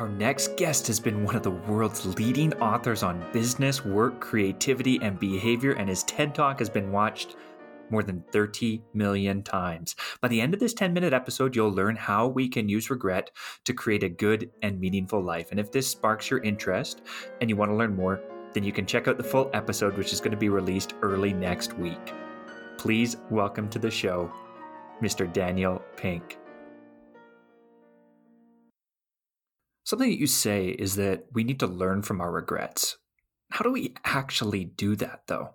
Our next guest has been one of the world's leading authors on business, work, creativity, and behavior, and his TED Talk has been watched more than 30 million times. By the end of this 10 minute episode, you'll learn how we can use regret to create a good and meaningful life. And if this sparks your interest and you want to learn more, then you can check out the full episode, which is going to be released early next week. Please welcome to the show, Mr. Daniel Pink. Something that you say is that we need to learn from our regrets. How do we actually do that, though?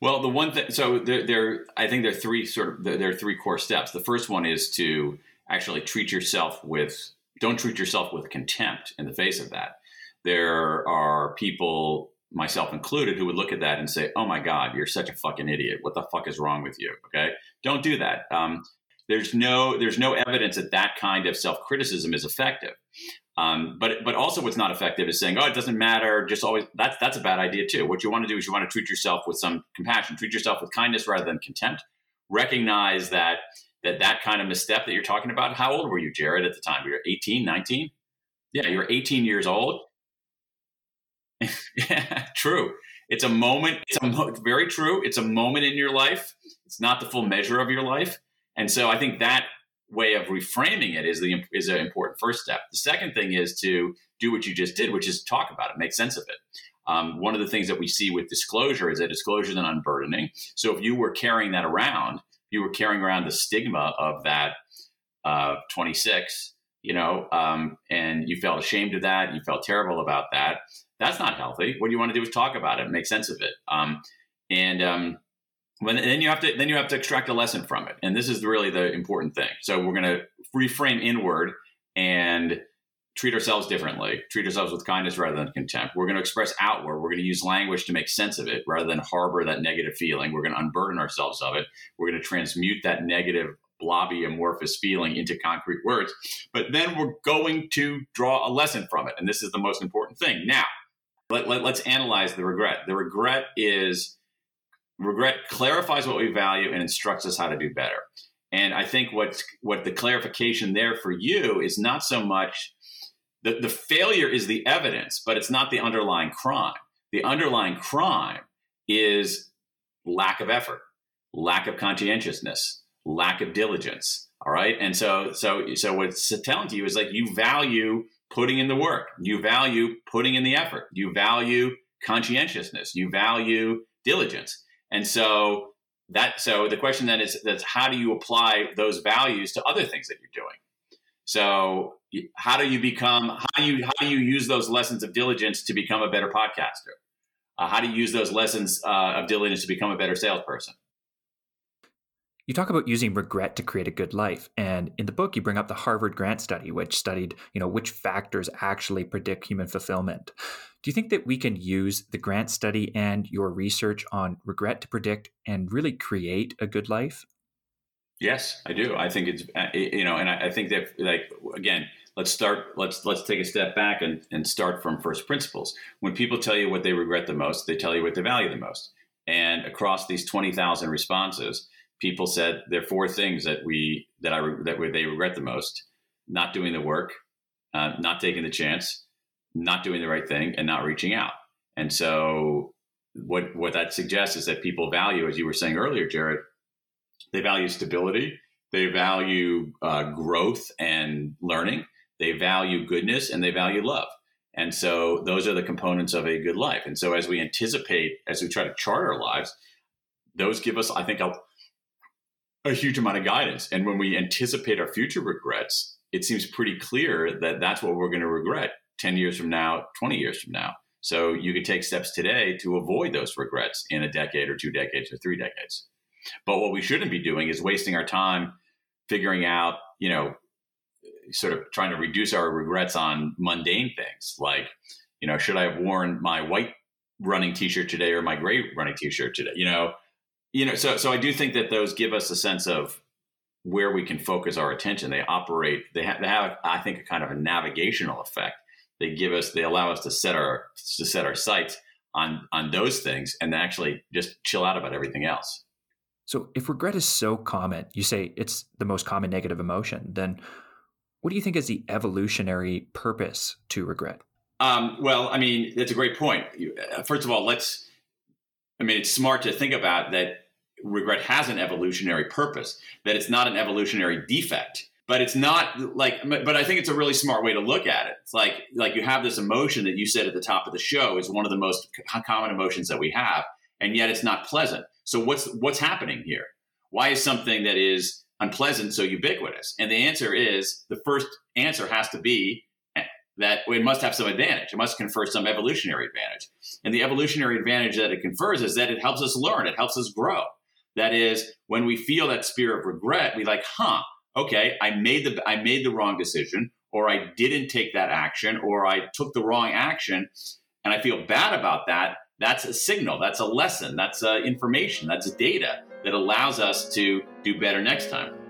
Well, the one thing, so there, there, I think there are three sort of there are three core steps. The first one is to actually treat yourself with don't treat yourself with contempt in the face of that. There are people, myself included, who would look at that and say, "Oh my God, you're such a fucking idiot. What the fuck is wrong with you?" Okay, don't do that. Um, there's no there's no evidence that that kind of self criticism is effective. Um, but but also what's not effective is saying, oh, it doesn't matter. Just always that's that's a bad idea too. What you want to do is you want to treat yourself with some compassion, treat yourself with kindness rather than contempt. Recognize that that that kind of misstep that you're talking about. How old were you, Jared, at the time? You were 18, 19? Yeah, you were 18 years old. yeah, true. It's a moment. It's a mo- very true. It's a moment in your life. It's not the full measure of your life. And so I think that way of reframing it is the is an important first step. The second thing is to do what you just did, which is talk about it, make sense of it. Um, one of the things that we see with disclosure is that disclosure is an unburdening. So if you were carrying that around, you were carrying around the stigma of that uh, 26, you know, um, and you felt ashamed of that, you felt terrible about that. That's not healthy. What you want to do is talk about it, make sense of it, um, and um, when, then you have to then you have to extract a lesson from it, and this is really the important thing. So we're going to reframe inward and treat ourselves differently, treat ourselves with kindness rather than contempt. We're going to express outward. We're going to use language to make sense of it rather than harbor that negative feeling. We're going to unburden ourselves of it. We're going to transmute that negative, blobby, amorphous feeling into concrete words. But then we're going to draw a lesson from it. And this is the most important thing. Now, let, let, let's analyze the regret. The regret is regret clarifies what we value and instructs us how to do better. And I think what's what the clarification there for you is not so much the, the failure is the evidence, but it's not the underlying crime. The underlying crime is lack of effort, lack of conscientiousness, lack of diligence. All right. And so so so what's telling to you is like you value putting in the work, you value putting in the effort, you value conscientiousness, you value diligence. And so that so the question then is that's how do you apply those values to other things that you're doing? So how do you become how do you how do you use those lessons of diligence to become a better podcaster? Uh, how do you use those lessons uh, of diligence to become a better salesperson? You talk about using regret to create a good life, and in the book you bring up the Harvard Grant study, which studied, you know, which factors actually predict human fulfillment. Do you think that we can use the Grant study and your research on regret to predict and really create a good life? Yes, I do. I think it's uh, you know, and I think that like again, let's start. Let's let's take a step back and and start from first principles. When people tell you what they regret the most, they tell you what they value the most. And across these twenty thousand responses people said there are four things that we that I that they regret the most: not doing the work, uh, not taking the chance, not doing the right thing, and not reaching out. And so, what what that suggests is that people value, as you were saying earlier, Jared, they value stability, they value uh, growth and learning, they value goodness, and they value love. And so, those are the components of a good life. And so, as we anticipate, as we try to chart our lives, those give us, I think, a a huge amount of guidance. And when we anticipate our future regrets, it seems pretty clear that that's what we're going to regret 10 years from now, 20 years from now. So you could take steps today to avoid those regrets in a decade or two decades or three decades. But what we shouldn't be doing is wasting our time figuring out, you know, sort of trying to reduce our regrets on mundane things like, you know, should I have worn my white running t-shirt today or my gray running t-shirt today? You know, you know, so so I do think that those give us a sense of where we can focus our attention. They operate. They have, they have I think, a kind of a navigational effect. They give us. They allow us to set our to set our sights on on those things and actually just chill out about everything else. So, if regret is so common, you say it's the most common negative emotion. Then, What do you think is the evolutionary purpose to regret? Um, well, I mean, that's a great point. Uh, first of all, let's, I mean, it's smart to think about that regret has an evolutionary purpose, that it's not an evolutionary defect. But it's not like, but I think it's a really smart way to look at it. It's like, like you have this emotion that you said at the top of the show is one of the most common emotions that we have, and yet it's not pleasant. So what's what's happening here? Why is something that is unpleasant so ubiquitous? And the answer is the first answer has to be that it must have some advantage. It must confer some evolutionary advantage. And the evolutionary advantage that it confers is that it helps us learn, it helps us grow. That is, when we feel that spirit of regret, we like, huh, okay, I made the I made the wrong decision, or I didn't take that action, or I took the wrong action, and I feel bad about that. That's a signal. That's a lesson. That's uh, information. That's data that allows us to do better next time.